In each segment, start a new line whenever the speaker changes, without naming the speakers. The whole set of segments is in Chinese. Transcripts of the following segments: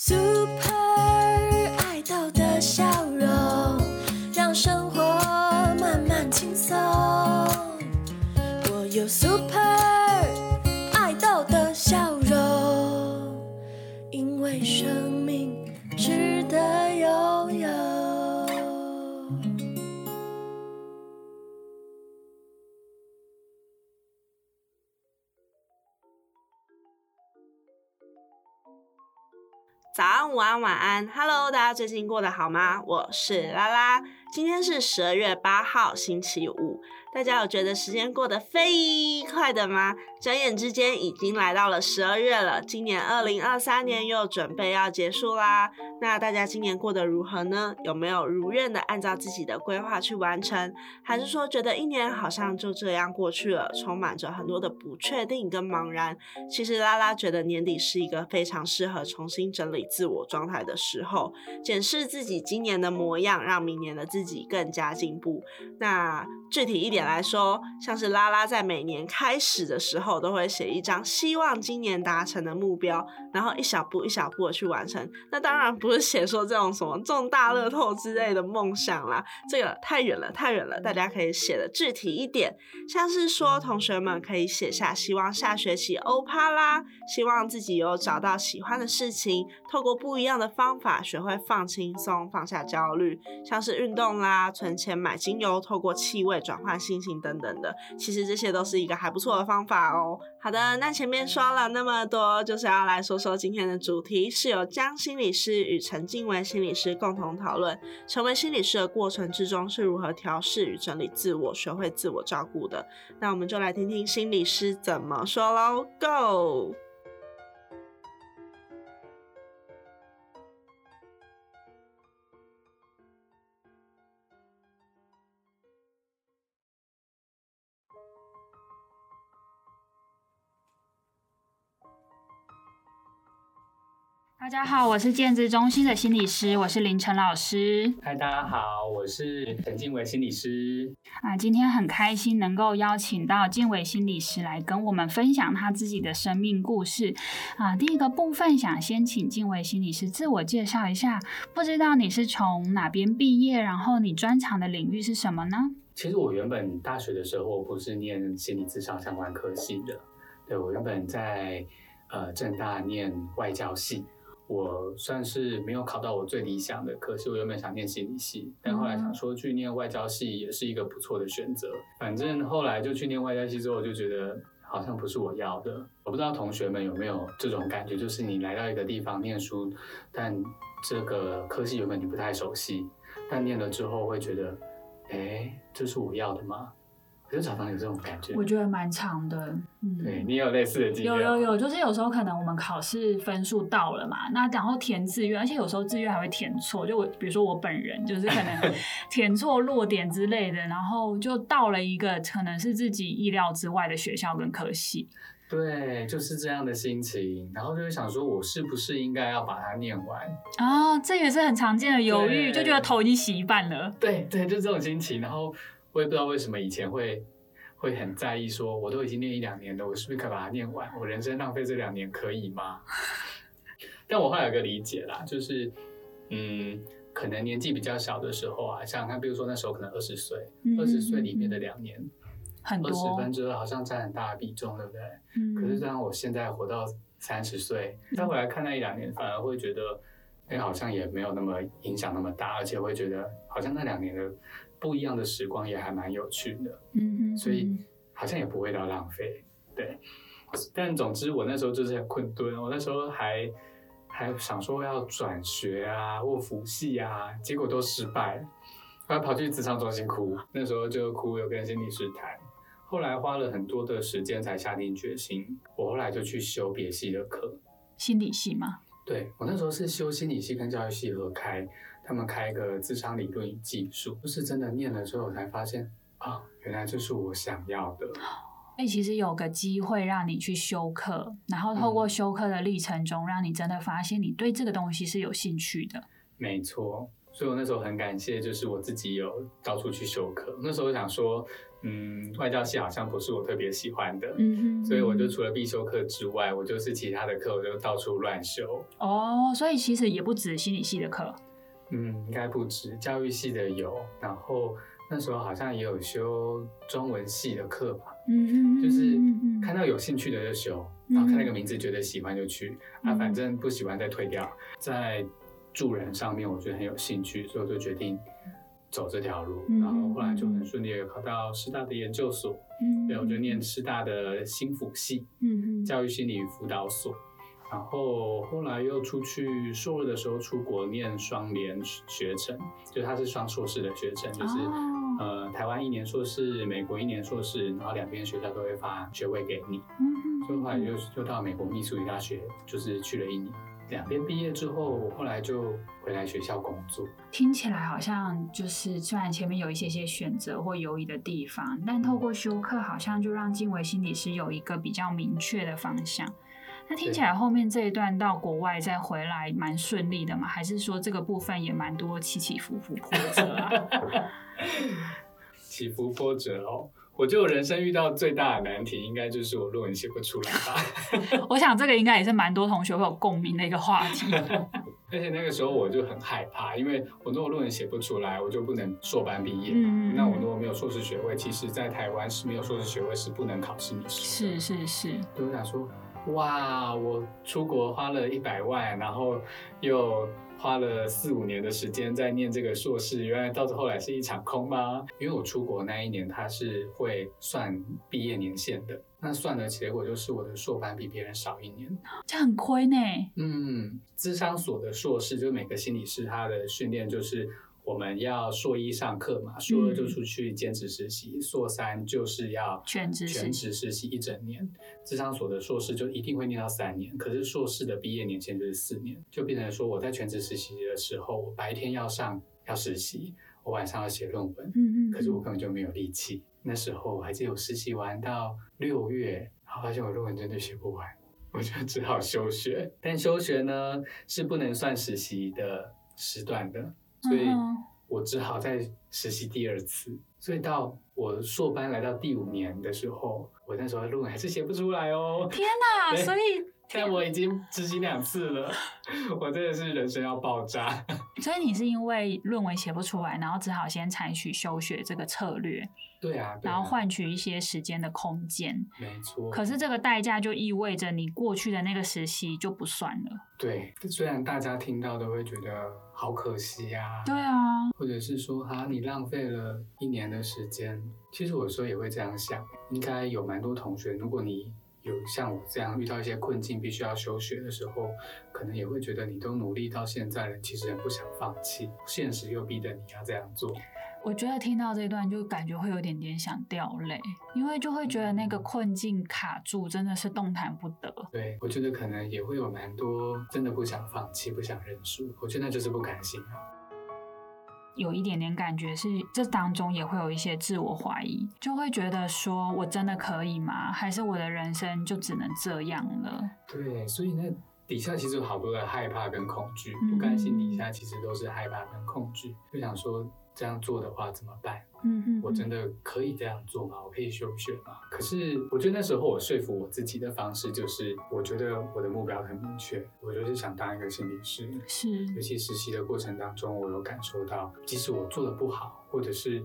Super 爱豆
安、午安、晚安，Hello，大家最近过得好吗？我是拉拉，今天是十二月八号，星期五。大家有觉得时间过得飞快的吗？转眼之间已经来到了十二月了，今年二零二三年又准备要结束啦。那大家今年过得如何呢？有没有如愿的按照自己的规划去完成？还是说觉得一年好像就这样过去了，充满着很多的不确定跟茫然？其实拉拉觉得年底是一个非常适合重新整理自我状态的时候，检视自己今年的模样，让明年的自自己更加进步。那具体一点来说，像是拉拉在每年开始的时候，都会写一张希望今年达成的目标，然后一小步一小步的去完成。那当然不是写说这种什么中大乐透之类的梦想啦，这个太远了，太远了。大家可以写的具体一点，像是说同学们可以写下希望下学期欧趴啦，希望自己有找到喜欢的事情，透过不一样的方法学会放轻松、放下焦虑，像是运动啦、存钱买精油，透过气味转换心情等等的。其实这些都是一个还不错的方法哦。好的，那前面说了那么多，就是要来说说今天的主题，是由江心理师与陈静文心理师共同讨论，成为心理师的过程之中是如何调试与整理自我，学会自我照顾的。那我们就来听听心理师怎么说喽，Go！
大家好，我是建智中心的心理师，我是林晨老师。
嗨，大家好，我是陈静伟心理师。
啊，今天很开心能够邀请到静伟心理师来跟我们分享他自己的生命故事。啊，第一个部分想先请静伟心理师自我介绍一下，不知道你是从哪边毕业，然后你专长的领域是什么呢？
其实我原本大学的时候不是念心理咨商相关科系的，对我原本在呃正大念外交系。我算是没有考到我最理想的科系，我原本想念心理系，但后来想说去念外交系也是一个不错的选择。反正后来就去念外交系之后，我就觉得好像不是我要的。我不知道同学们有没有这种感觉，就是你来到一个地方念书，但这个科系原本你不太熟悉，但念了之后会觉得，哎，这是我要的吗？我就常常有这种感觉。
我觉得蛮长的，
嗯，对你有类似的经验？
有有有，就是有时候可能我们考试分数到了嘛，那然后填志愿，而且有时候志愿还会填错。就我比如说我本人，就是可能 填错落点之类的，然后就到了一个可能是自己意料之外的学校跟科系。
对，就是这样的心情，然后就会想说，我是不是应该要把它念完？
啊，这也是很常见的犹豫，就觉得头已经洗一半了。
对对，就这种心情，然后。我也不知道为什么以前会会很在意，说我都已经念一两年了，我是不是可以把它念完？我人生浪费这两年可以吗？但我后来有个理解啦，就是嗯，可能年纪比较小的时候啊，像看，比如说那时候可能二十岁，二十岁里面的两年，二十分之二好像占很大的比重，对不对？嗯。可是当我现在活到三十岁，再回来看那一两年，反而会觉得，哎，好像也没有那么影响那么大，而且会觉得好像那两年的。不一样的时光也还蛮有趣的，嗯所以好像也不会到浪费，对。但总之我那时候就是很困顿，我那时候还还想说要转学啊或服系啊，结果都失败，后来跑去职场中心哭，那时候就哭，有跟心理师谈，后来花了很多的时间才下定决心，我后来就去修别系的课，
心理系吗？
对我那时候是修心理系跟教育系合开。他们开一个智商理论与技术，就是真的念了之后才发现啊，原来这是我想要的。
所以，其实有个机会让你去修课，然后透过修课的历程中，让你真的发现你对这个东西是有兴趣的。
没错，所以我那时候很感谢，就是我自己有到处去修课。那时候想说，嗯，外教系好像不是我特别喜欢的，
嗯哼，
所以我就除了必修课之外，我就是其他的课我就到处乱修。
哦，所以其实也不止心理系的课，
嗯，应该不止，教育系的有，然后那时候好像也有修中文系的课吧，
嗯
就是
嗯
看到有兴趣的就修，
嗯
然后看那个名字觉得喜欢就去，啊，
嗯。
反正不喜欢再退掉。在助人上面，我觉得很有兴趣，所以我就决定走这条路，
嗯
然后后来就很顺利的考到师大的研究所，
嗯
对，我就念师大的心辅系。教育心理与辅导所，然后后来又出去硕二的时候出国念双联学程，就他是双硕士的学程，就是、
哦
呃台湾一年硕士，美国一年硕士，然后两边学校都会发学位给你，
嗯
所以后来就就到美国密苏里大学，就是去了一年。两边毕业之后，我后来就回来学校工作。
听起来好像就是虽然前面有一些些选择或犹豫的地方，但透过修课，好像就让静维心理师有一个比较明确的方向。那听起来后面这一段到国外再回来蛮顺利的嘛？还是说这个部分也蛮多起起伏伏波折啊？
起伏波折哦，我觉得我人生遇到最大的难题，应该就是我论文写不出来吧。
我想这个应该也是蛮多同学会有共鸣的一个话题。
而且那个时候我就很害怕，因为我如果论文写不出来，我就不能硕班毕业。
嗯
那我如果没有硕士学位，其实在台湾是没有硕士学位是不能考心理师的。
是是是，
对我想说，哇，我出国花了一百万，然后又花了四五年的时间在念这个硕士，原来到后来是一场空吗？因为我出国那一年，他是会算毕业年限的，那算的结果就是我的硕班比别人少一年。
这很亏呢。
嗯，智商所的硕士，就每个心理师他的训练就是我们要硕一上课嘛，硕二就出去兼职实习，硕三就是要
全职
全职实习一整年。智商所的硕士就一定会念到三年，可是硕士的毕业年限就是四年，就变成说我在全职实习的时候，我白天要上要实习，我晚上要写论文，
嗯嗯，
可是我根本就没有力气。那时候我还记得我实习完到六月，然后发现我论文真的写不完，我就只好休学。但休学呢是不能算实习的时段的，所以
嗯
我只好再实习第二次。所以到我硕班来到第五年的时候，我那时候论文还是写不出来哦。
天哪！所以
但我已经执行两次了，我真的是人生要爆炸。
所以你是因为论文写不出来，然后只好先采取休学这个策略，
对啊，对啊
然后换取一些时间的空间。
没错。
可是这个代价就意味着你过去的那个实习就不算了。
对，虽然大家听到都会觉得好可惜呀、
对啊，
或者是说啊，你浪费了一年的时间。其实我有时候也会这样想，应该有蛮多同学，如果你有像我这样遇到一些困境，必须要休学的时候，可能也会觉得你都努力到现在了，其实很不想放弃，现实又逼得你要这样做。
我觉得听到这段就感觉会有点点想掉泪，因为就会觉得那个困境卡住，真的是动弹不得。
对我觉得可能也会有蛮多真的不想放弃、不想认输，我觉得那就是不甘心啊。
有一点点感觉是，这当中也会有一些自我怀疑，就会觉得说我真的可以吗？还是我的人生就只能这样了？
对，所以那底下其实有好多的害怕跟恐惧，
嗯
不甘心底下其实都是害怕跟恐惧，就想说这样做的话怎么办？
嗯嗯
我真的可以这样做吗？我可以休学吗？可是我觉得那时候我说服我自己的方式就是，我觉得我的目标很明确，我就是想当一个心理师。
是
尤其实习的过程当中，我有感受到，即使我做的不好，或者是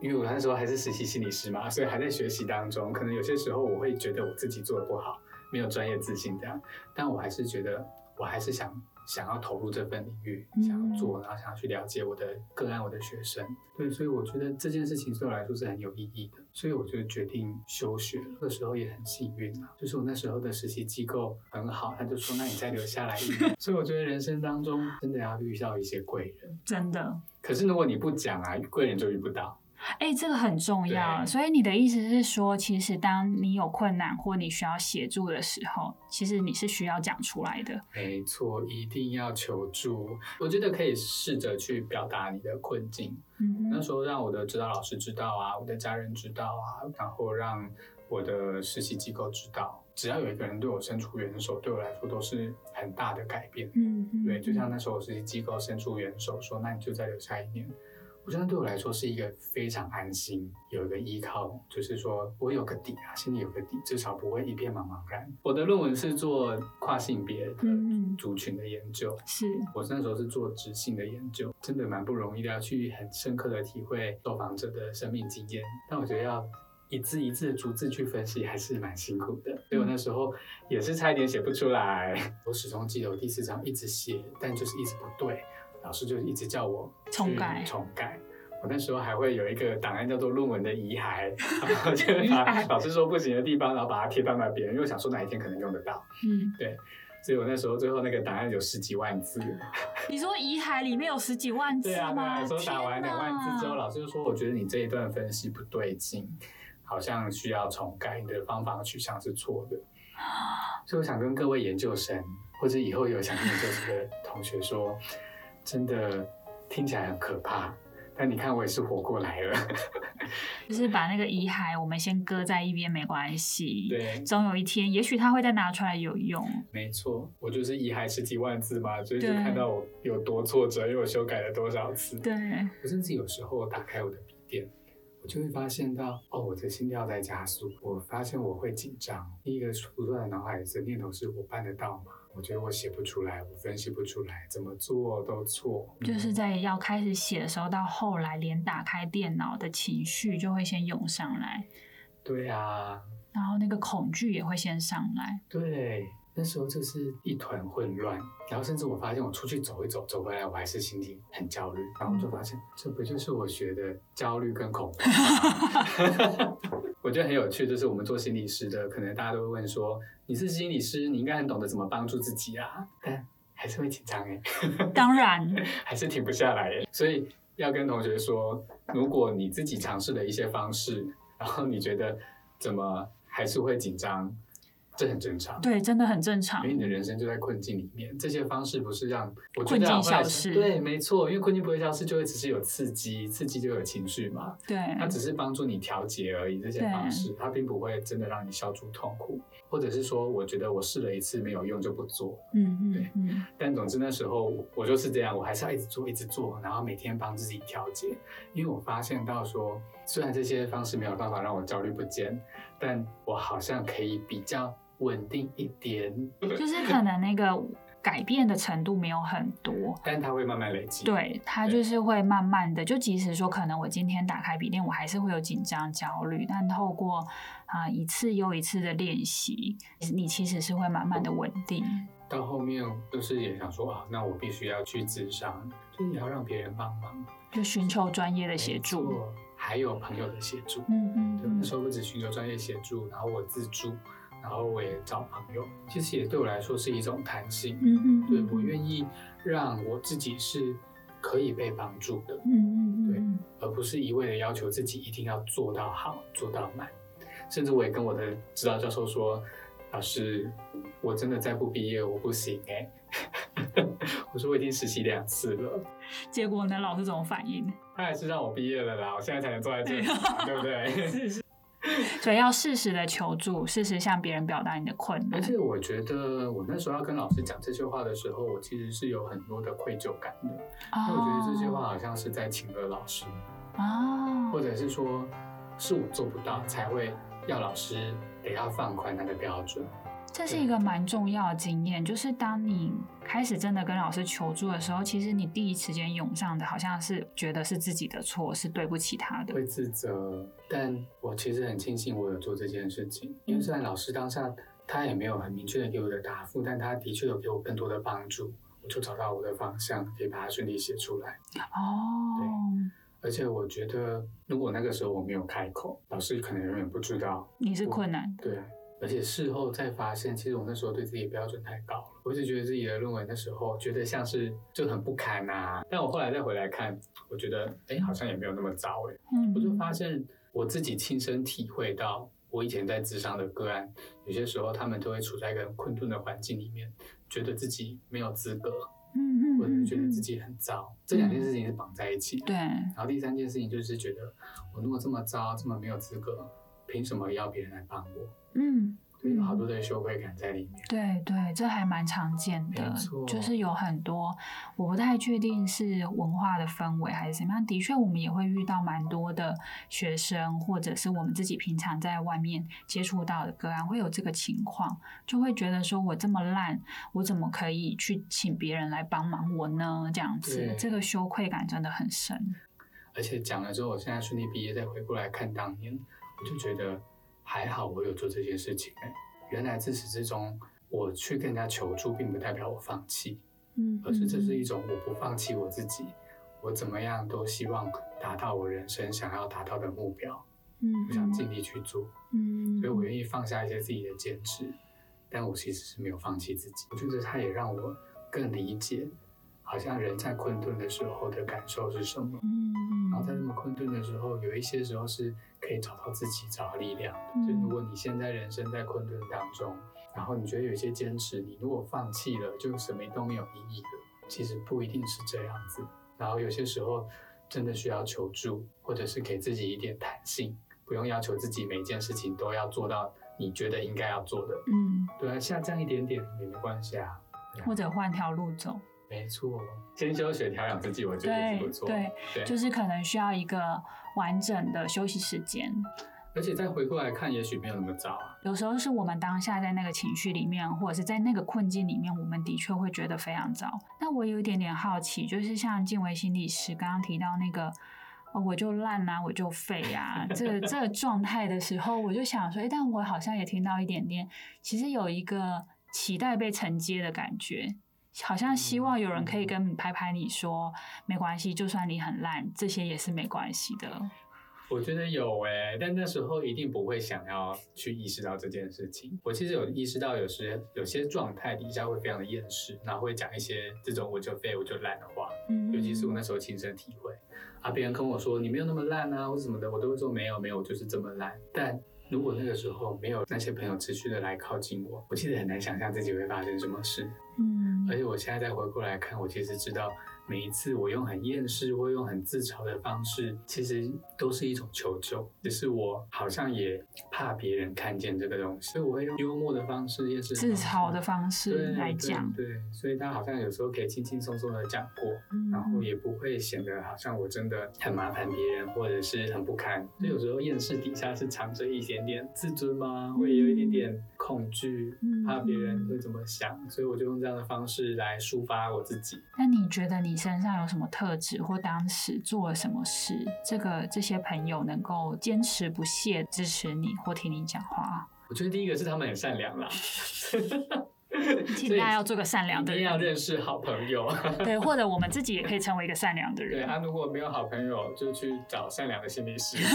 因为我那时候还是实习心理师嘛，所以还在学习当中，可能有些时候我会觉得我自己做的不好，没有专业自信这样，但我还是觉得，我还是想想要投入这份领域，
嗯
想要做，然后想要去了解我的个案、我的学生，对，所以我觉得这件事情对我来说是很有意义的，所以我就决定休学了。那时候也很幸运啊，就是我那时候的实习机构很好，他就说那你再留下来一年，所以我觉得人生当中真的要遇到一些贵人，
真的。
可是如果你不讲啊，贵人就遇不到。
哎、这个很重要。所以你的意思是说，其实当你有困难或你需要协助的时候，其实你是需要讲出来的。
没错，一定要求助。我觉得可以试着去表达你的困境，
嗯，
那时候让我的指导老师知道啊，我的家人知道啊，然后让我的实习机构知道，只要有一个人对我伸出援手，对我来说都是很大的改变。
嗯，
对，就像那时候我实习机构伸出援手说，那你就再留下一年。我我觉得对我来说是一个非常安心，有一个依靠，就是说我有个底啊，心里有个底，至少不会一片茫茫然。我的论文是做跨性别的族群的研究，
是
我那时候是做直性的研究，真的蛮不容易的，要去很深刻的体会受访者的生命经验。但我觉得要一字一字逐字去分析，还是蛮辛苦的。所以我那时候也是差一点写不出来。我始终记得我第四章一直写，但就是一直不对，老师就一直叫我
重改
重改。我那时候还会有一个档案叫做论文的遗骸，然后就把老师说不行的地方，然后把它贴到那边，因为我想说哪一天可能用得到。
嗯，对
所以我那时候最后那个档案有十几万字。
你说遗骸里面有十几万字
对啊，对啊，
吗？
有时候打完
天
两万字之后，老师就说：“我觉得你这一段分析不对劲，好像需要重改，你的方法取向是错的。”所以我想跟各位研究生，或者以后有想研究生的同学说，真的听起来很可怕，但你看我也是活过来了。
就是把那个遗骸我们先搁在一边没关系，
对，
总有一天，也许它会再拿出来有用。
没错，我就是遗骸十几万字嘛，所以就看到我有多挫折，因为我修改了多少次。
对，
我甚至有时候打开我的笔电，我就会发现到，哦，我的心跳在加速。我发现我会紧张。第一个浮出来的脑海的念头是我办得到吗？我觉得我写不出来，我分析不出来，怎么做都错。
就是在要开始写的时候，到后来连打开电脑的情绪就会先涌上来，
对啊，
然后那个恐惧也会先上来。
对，那时候就是一团混乱。然后甚至我发现我出去走一走，走回来我还是心情很焦虑。然后我就发现，这不就是我学的焦虑跟恐慌吗？我觉得很有趣，就是我们做心理师的，可能大家都会问说，你是心理师，你应该很懂得怎么帮助自己啊，但还是会紧张哎，
当然，
还是停不下来哎。所以要跟同学说，如果你自己尝试了一些方式，然后你觉得怎么还是会紧张，这很正常。
对，真的很正常
因为。你的人生就在困境里面，这些方式不是让我觉
困境消失
对，没错，因为困境不会消失，就会只是有刺激，刺激就有情绪嘛。
对，
它只是帮助你调节而已，这些方式它并不会真的让你消除痛苦，或者是说，我觉得我试了一次没有用就不做。
嗯
对
嗯嗯，
但总之那时候我就是这样，我还是要一直做，一直做，然后每天帮自己调节，因为我发现到说，虽然这些方式没有办法让我焦虑不见，但我好像可以比较稳定一点。
就是可能那个改变的程度没有很多。
但它会慢慢累积。
对，它就是会慢慢的，就即使说可能我今天打开笔电，我还是会有紧张、焦虑，但透过啊、一次又一次的练习，你其实是会慢慢的稳定。
到后面就是也想说啊，那我必须要去智商，就是也要让别人帮忙
就寻求专业的协助。
还有朋友的协助。
嗯嗯
对，那
嗯
时候不止寻求专业协助，然后我自助，然后我也找朋友，其实也对我来说是一种弹性。
嗯嗯，
对我愿意让我自己是可以被帮助的，
嗯嗯
对
嗯
而不是一味的要求自己一定要做到好、做到满。甚至我也跟我的指导教授说：“老师，我真的再不毕业我不行哎、我说我已经实习两次了，
嗯，结果呢，老师怎么反应？
他还是让我毕业了啦，我现在才能坐在这里，对不对？
所以要适时的求助，适时向别人表达你的困难。
而且我觉得我那时候要跟老师讲这些话的时候，我其实是有很多的愧疚感的，因为我觉得这些话好像是在请了老师，
哦，
或者是说是我做不到才会要老师得要放宽他的标准。
这是一个蛮重要的经验，就是当你开始真的跟老师求助的时候，其实你第一时间涌上的好像是觉得是自己的错，是对不起他的。
会自责，但我其实很庆幸我有做这件事情，因为虽然老师当下他也没有很明确的给我的答复，但他的确有给我更多的帮助，我就找到我的方向，可以把它顺利写出来。
哦，对
而且我觉得，如果那个时候我没有开口，老师可能永远不知道。
你是困难的。
对，而且事后再发现，其实我那时候对自己的标准太高了。我一直觉得自己的论文那时候觉得像是就很不堪呐、但我后来再回来看，我觉得哎，好像也没有那么糟哎。
嗯，
我就发现我自己亲身体会到，我以前在智商的个案，有些时候他们都会处在一个很困顿的环境里面，觉得自己没有资格，
嗯嗯
或者觉得自己很糟。这两件事情是绑在一起的。
对，
然后第三件事情就是觉得，我如果这么糟，这么没有资格，凭什么要别人来帮我？
嗯
对，有好多的羞愧感在里面。
对对，这还蛮常见的，就是有很多，我不太确定是文化的氛围还是什么样。的确，我们也会遇到蛮多的学生，或者是我们自己平常在外面接触到的个案，会有这个情况，就会觉得说我这么烂，我怎么可以去请别人来帮忙我呢？这样子，这个羞愧感真的很深。
而且讲了之后，我现在顺利毕业，再回过来看当年，我就觉得还好，我有做这件事情、哎，原来自始至终，我去跟人家求助，并不代表我放弃，
嗯，
而是这是一种我不放弃我自己，我怎么样都希望达到我人生想要达到的目标，
嗯，
我想尽力去做，
嗯，
所以我愿意放下一些自己的坚持，但我其实是没有放弃自己。我觉得它也让我更理解，好像人在困顿的时候的感受是什么。
嗯，
然后在那么困顿的时候，有一些时候是可以找到自己、找到力量的。
嗯
就如果你现在人生在困顿当中，然后你觉得有一些坚持，你如果放弃了，就什么都没有意义了。其实不一定是这样子。然后有些时候真的需要求助，或者是给自己一点弹性，不用要求自己每件事情都要做到你觉得应该要做的。
嗯，
对啊，下降一点点也没关系啊。
或者换条路走。
没错，先休学调养自己，我觉得是
对
不错。
对，
对，
就是可能需要一个完整的休息时间。
而且再回过来看，也许没有那么糟啊。
有时候是我们当下在那个情绪里面，或者是在那个困境里面，我们的确会觉得非常糟。那我有一点点好奇，就是像静维心理师刚刚提到那个。哦，我就烂啊，我就废啊，这个这个状态的时候，我就想说，哎但我好像也听到一点点，其实有一个期待被承接的感觉，好像希望有人可以跟你拍拍你说，没关系，就算你很烂，这些也是没关系的。
我觉得有诶、但那时候一定不会想要去意识到这件事情。我其实有意识到，有时有些状态底下会非常的厌世，然后会讲一些这种我就废我就烂的话。
嗯，
尤其是我那时候亲身体会啊，别人跟我说你没有那么烂啊，或者什么的，我都会说没有没有，我就是这么烂。但如果那个时候没有那些朋友持续的来靠近我，我其实很难想象自己会发生什么事。
嗯
而且我现在再回过来看，我其实知道每一次我用很厌世或用很自嘲的方式，其实都是一种求救，只是我好像也怕别人看见这个东西，所以我会用幽默的方式、厌世
自嘲的
方
方式
式
来讲，
对，对所以他好像有时候可以轻轻松松的讲过，
嗯
然后也不会显得好像我真的很麻烦别人，或者是很不堪。所以有时候厌世底下是藏着一点点自尊吗？会有一点点恐惧，
嗯
怕别人会怎么想，所以我就用这样的方式来抒发我自己。
那你觉得你身上有什么特质，或当时做了什么事，这个这些朋友能够坚持不懈支持你或听你讲话？
我觉得第一个是他们很善良啦，
请大家要做个善良的
一定要，认识好朋友。
对，或者我们自己也可以成为一个善良的人。
对啊，如果没有好朋友，就去找善良的心理师。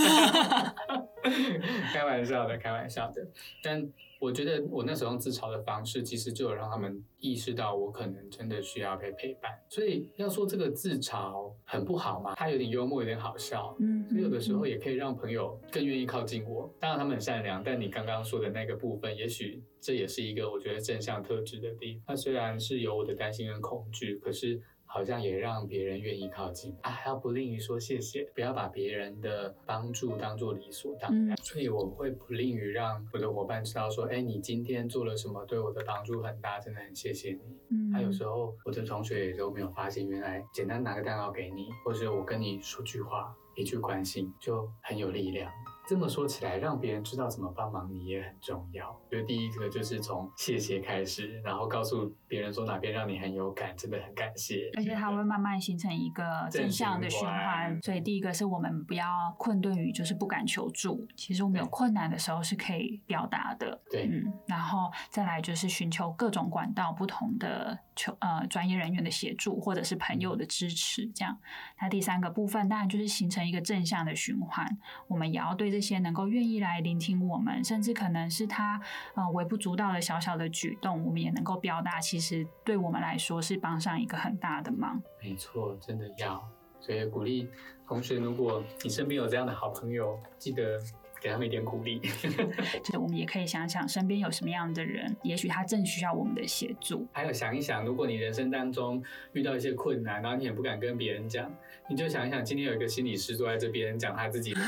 开玩笑的，开玩笑的。但我觉得我那时候用自嘲的方式，其实就有让他们意识到我可能真的需要被陪伴。所以要说这个自嘲很不好嘛，它有点幽默，有点好笑。
嗯，
所以有的时候也可以让朋友更愿意靠近我。当然他们很善良，但你刚刚说的那个部分，也许这也是一个我觉得正向特质的地方。它虽然是有我的担心跟恐惧，可是好像也让别人愿意靠近啊，还要不吝于说谢谢，不要把别人的帮助当做理所当然。
嗯
所以我会不吝于让我的伙伴知道说，哎，你今天做了什么，对我的帮助很大，真的很谢谢你。
嗯，
还有时候我的同学也都没有发现，原来简单拿个蛋糕给你，或者我跟你说句话，一句关心，就很有力量。这么说起来，让别人知道怎么帮忙你也很重要。就第一个就是从谢谢开始，然后告诉别人说哪边让你很有感，真的很感谢。
而且它会慢慢形成一个正向的循环
环。
所以第一个是我们不要困顿于就是不敢求助，其实我们有困难的时候是可以表达的。
对，
嗯，然后再来就是寻求各种管道不同的求呃专业人员的协助，或者是朋友的支持，这样。那第三个部分当然就是形成一个正向的循环，我们也要对这些能够愿意来聆听我们，甚至可能是他呃微不足道的小小的举动，我们也能够表达，其实对我们来说是帮上一个很大的忙。
没错，真的要。所以鼓励同学，如果你身边有这样的好朋友，记得给他们一点鼓励。
就是我们也可以想想身边有什么样的人，也许他正需要我们的协助。
还有想一想，如果你人生当中遇到一些困难，然后你也不敢跟别人讲，你就想一想，今天有一个心理师坐在这边讲他自己的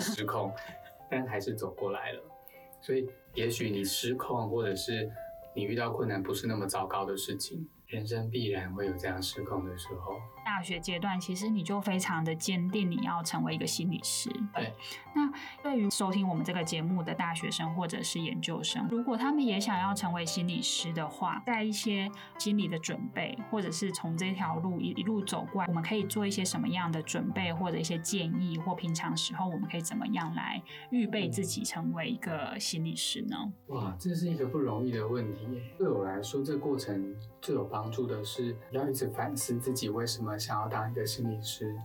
失控，但还是走过来了。所以也许你失控，或者是你遇到困难不是那么糟糕的事情，人生必然会有这样失控的时候。
大学阶段，其实你就非常的坚定，你要成为一个心理师。
对。
那对于收听我们这个节目的大学生或者是研究生，如果他们也想要成为心理师的话，在一些心理的准备，或者是从这条路一一路走过来，我们可以做一些什么样的准备，或者一些建议，或平常时候我们可以怎么样来预备自己成为一个心理师呢？
哇，这是一个不容易的问题。对我来说，这个过程最有帮助的是要一直反思自己为什么。想要当一个心理师，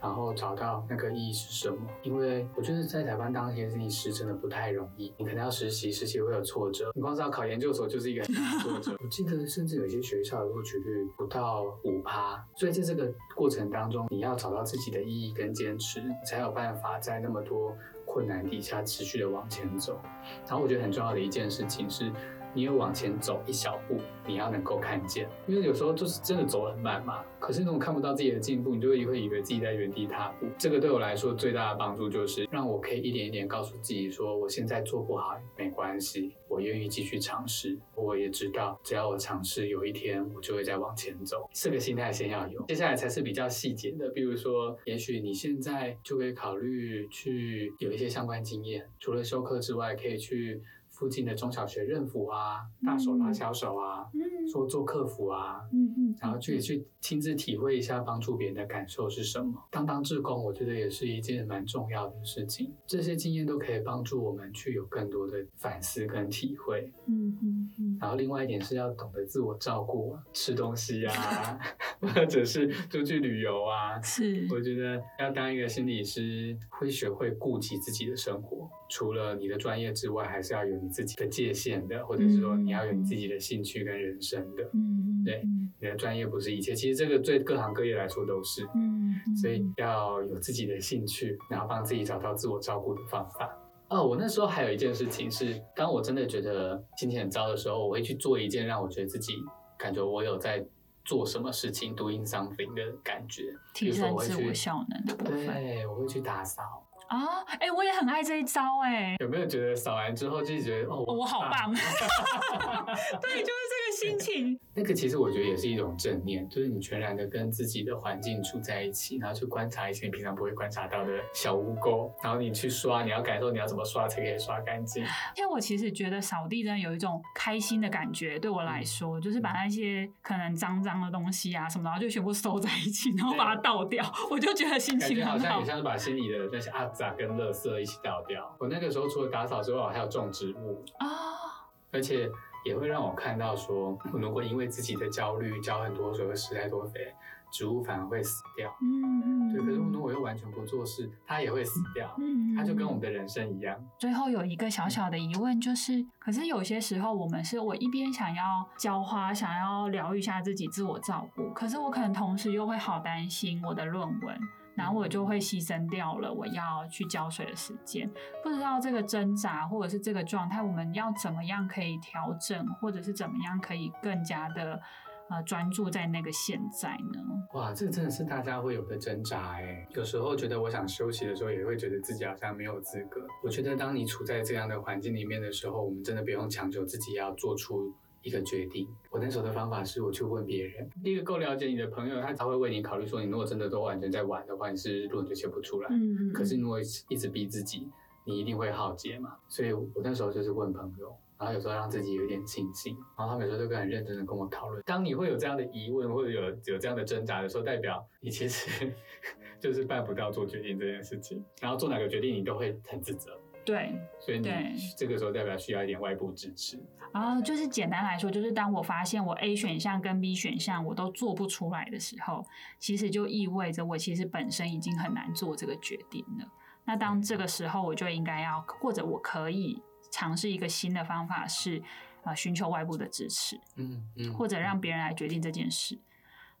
然后找到那个意义是什么？因为我觉得在台湾当一个心理师真的不太容易，你可能要实习，实习会有挫折。你光是要考研究所就是一个挫折。我记得甚至有些学校的录取率不到五趴，所以在这个过程当中，你要找到自己的意义跟坚持，才有办法在那么多困难底下持续的往前走。然后我觉得很重要的一件事情是。你有往前走一小步，你要能够看见，因为有时候就是真的走很慢嘛。可是那种看不到自己的进步，你就会会以为自己在原地踏步。这个对我来说最大的帮助就是让我可以一点一点告诉自己说，我现在做不好没关系，我愿意继续尝试。我也知道，只要我尝试，有一天我就会再往前走。这个心态先要有，接下来才是比较细节的。比如说，也许你现在就可以考虑去有一些相关经验，除了修课之外，可以去。附近的中小学任辅啊，大手拉小手啊，说做客服啊，然后去去亲自体会一下帮助别人的感受是什么。当当志工，我觉得也是一件蛮重要的事情。这些经验都可以帮助我们去有更多的反思跟体会。嗯嗯嗯。然后另外一点是要懂得自我照顾，吃东西啊，或者是出去旅游啊。
是，
我觉得要当一个心理师，会学会顾及自己的生活。除了你的专业之外，还是要有你自己的界限的，或者是说你要有你自己的兴趣跟人生的。嗯，对，你的专业不是一切，其实这个对各行各业来说都是。嗯，所以要有自己的兴趣，然后帮自己找到自我照顾的方法。哦，我那时候还有一件事情是，当我真的觉得心情很糟的时候，我会去做一件让我觉得自己感觉我有在做什么事情，doing something 的感觉，
提升自我效能的部分。
对，我会去打扫。
啊，哎，我也很爱这一招，哎，
有没有觉得扫完之后就觉得哦，
我好棒，对，就是这个心情。
那个其实我觉得也是一种正念，就是你全然的跟自己的环境处在一起，然后去观察一些你平常不会观察到的小污垢，然后你去刷，你要感受你要怎么刷才可以刷干净。
因为我其实觉得扫地真的有一种开心的感觉，对我来说，就是把那些可能脏脏的东西啊什么，然后就全部收在一起，然后把它倒掉，我就觉得心情很好。
好像也像是把心里的那些阿杂跟垃圾一起倒掉。我那个时候除了打扫之外，我还有种植物啊，而且。也会让我看到，说如果因为自己的焦虑浇很多水，会施太多肥，植物反而会死掉。嗯嗯。对，可是如果我又完全不做事，它也会死掉。嗯它就跟我们的人生一样。
最后有一个小小的疑问，就是，可是有些时候我们是我一边想要浇花，想要疗愈一下自己，自我照顾，可是我可能同时又会好担心我的论文。然后我就会牺牲掉了我要去浇水的时间，不知道这个挣扎或者是这个状态，我们要怎么样可以调整，或者是怎么样可以更加的呃专注在那个现在呢？
哇，这个真的是大家会有的挣扎哎。有时候觉得我想休息的时候，也会觉得自己好像没有资格。我觉得当你处在这样的环境里面的时候，我们真的不用强求自己要做出。一个决定，我那时候的方法是我去问别人，第一个够了解你的朋友，他才会为你考虑。说你如果真的都完全在玩的话，你是论就写不出来。嗯嗯。可是如果一直逼自己，你一定会耗竭嘛。所以我那时候就是问朋友，然后有时候让自己有点清醒，然后他们有时候都很认真的跟我讨论。当你会有这样的疑问或者有有这样的挣扎的时候，代表你其实 就是办不到做决定这件事情，然后做哪个决定你都会很自责。
对，
所以你这个时候代表需要一点外部支持。
啊，就是简单来说，就是当我发现我 A 选项跟 B 选项我都做不出来的时候，其实就意味着我其实本身已经很难做这个决定了。那当这个时候，我就应该要，或者我可以尝试一个新的方法，是啊，寻求外部的支持，嗯嗯，或者让别人来决定这件事。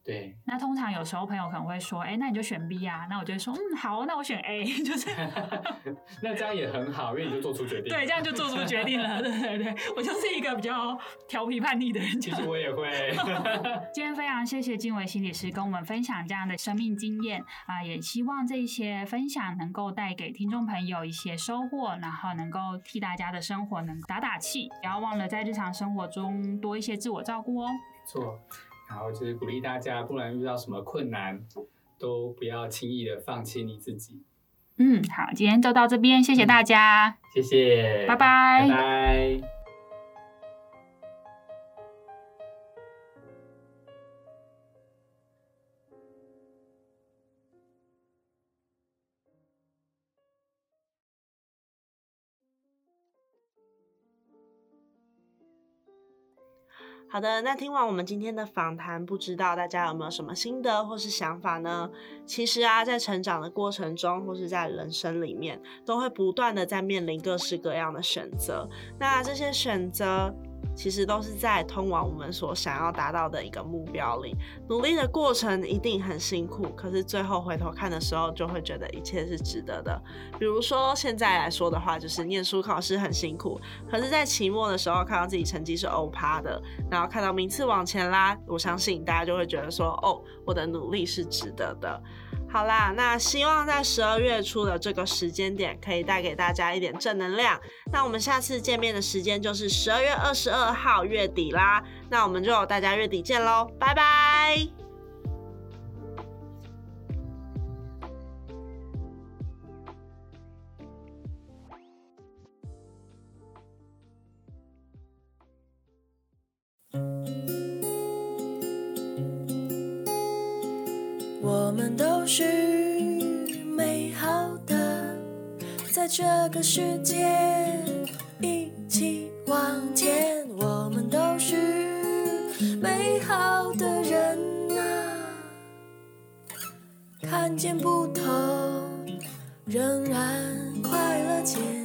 对，
那通常有时候朋友可能会说，哎、那你就选 B 啊，那我就会说，嗯，好，那我选 A，就是
那这样也很好，因为你就做出决定。
对，这样就做出决定了。对对对，我就是一个比较调皮叛逆的人。
其实我也会。
今天非常谢谢静伟心理师跟我们分享这样的生命经验啊，也希望这些分享能够带给听众朋友一些收获，然后能够替大家的生活能打打气。不要忘了在日常生活中多一些自我照顾哦。
错，然后就是鼓励大家，不然遇到什么困难，都不要轻易的放弃你自己。
嗯，好，今天就到这边，谢谢大家，
谢谢，
拜拜
拜拜。
好的，那听完我们今天的访谈，不知道大家有没有什么心得或是想法呢？其实啊，在成长的过程中，或是在人生里面，都会不断的在面临各式各样的选择。那这些选择，其实都是在通往我们所想要达到的一个目标里。努力的过程一定很辛苦，可是最后回头看的时候，就会觉得一切是值得的。比如说现在来说的话，就是念书考试很辛苦，可是，在期末的时候看到自己成绩是欧趴的，然后看到名次往前拉，我相信大家就会觉得说，哦，我的努力是值得的。好啦，那希望在十二月初的这个时间点，可以带给大家一点正能量。那我们下次见面的时间就是十二月二十二号月底啦。那我们就大家月底见喽，拜拜。
这个世界一起往前。我们都是美好的人呐，看见不同，仍然快乐前。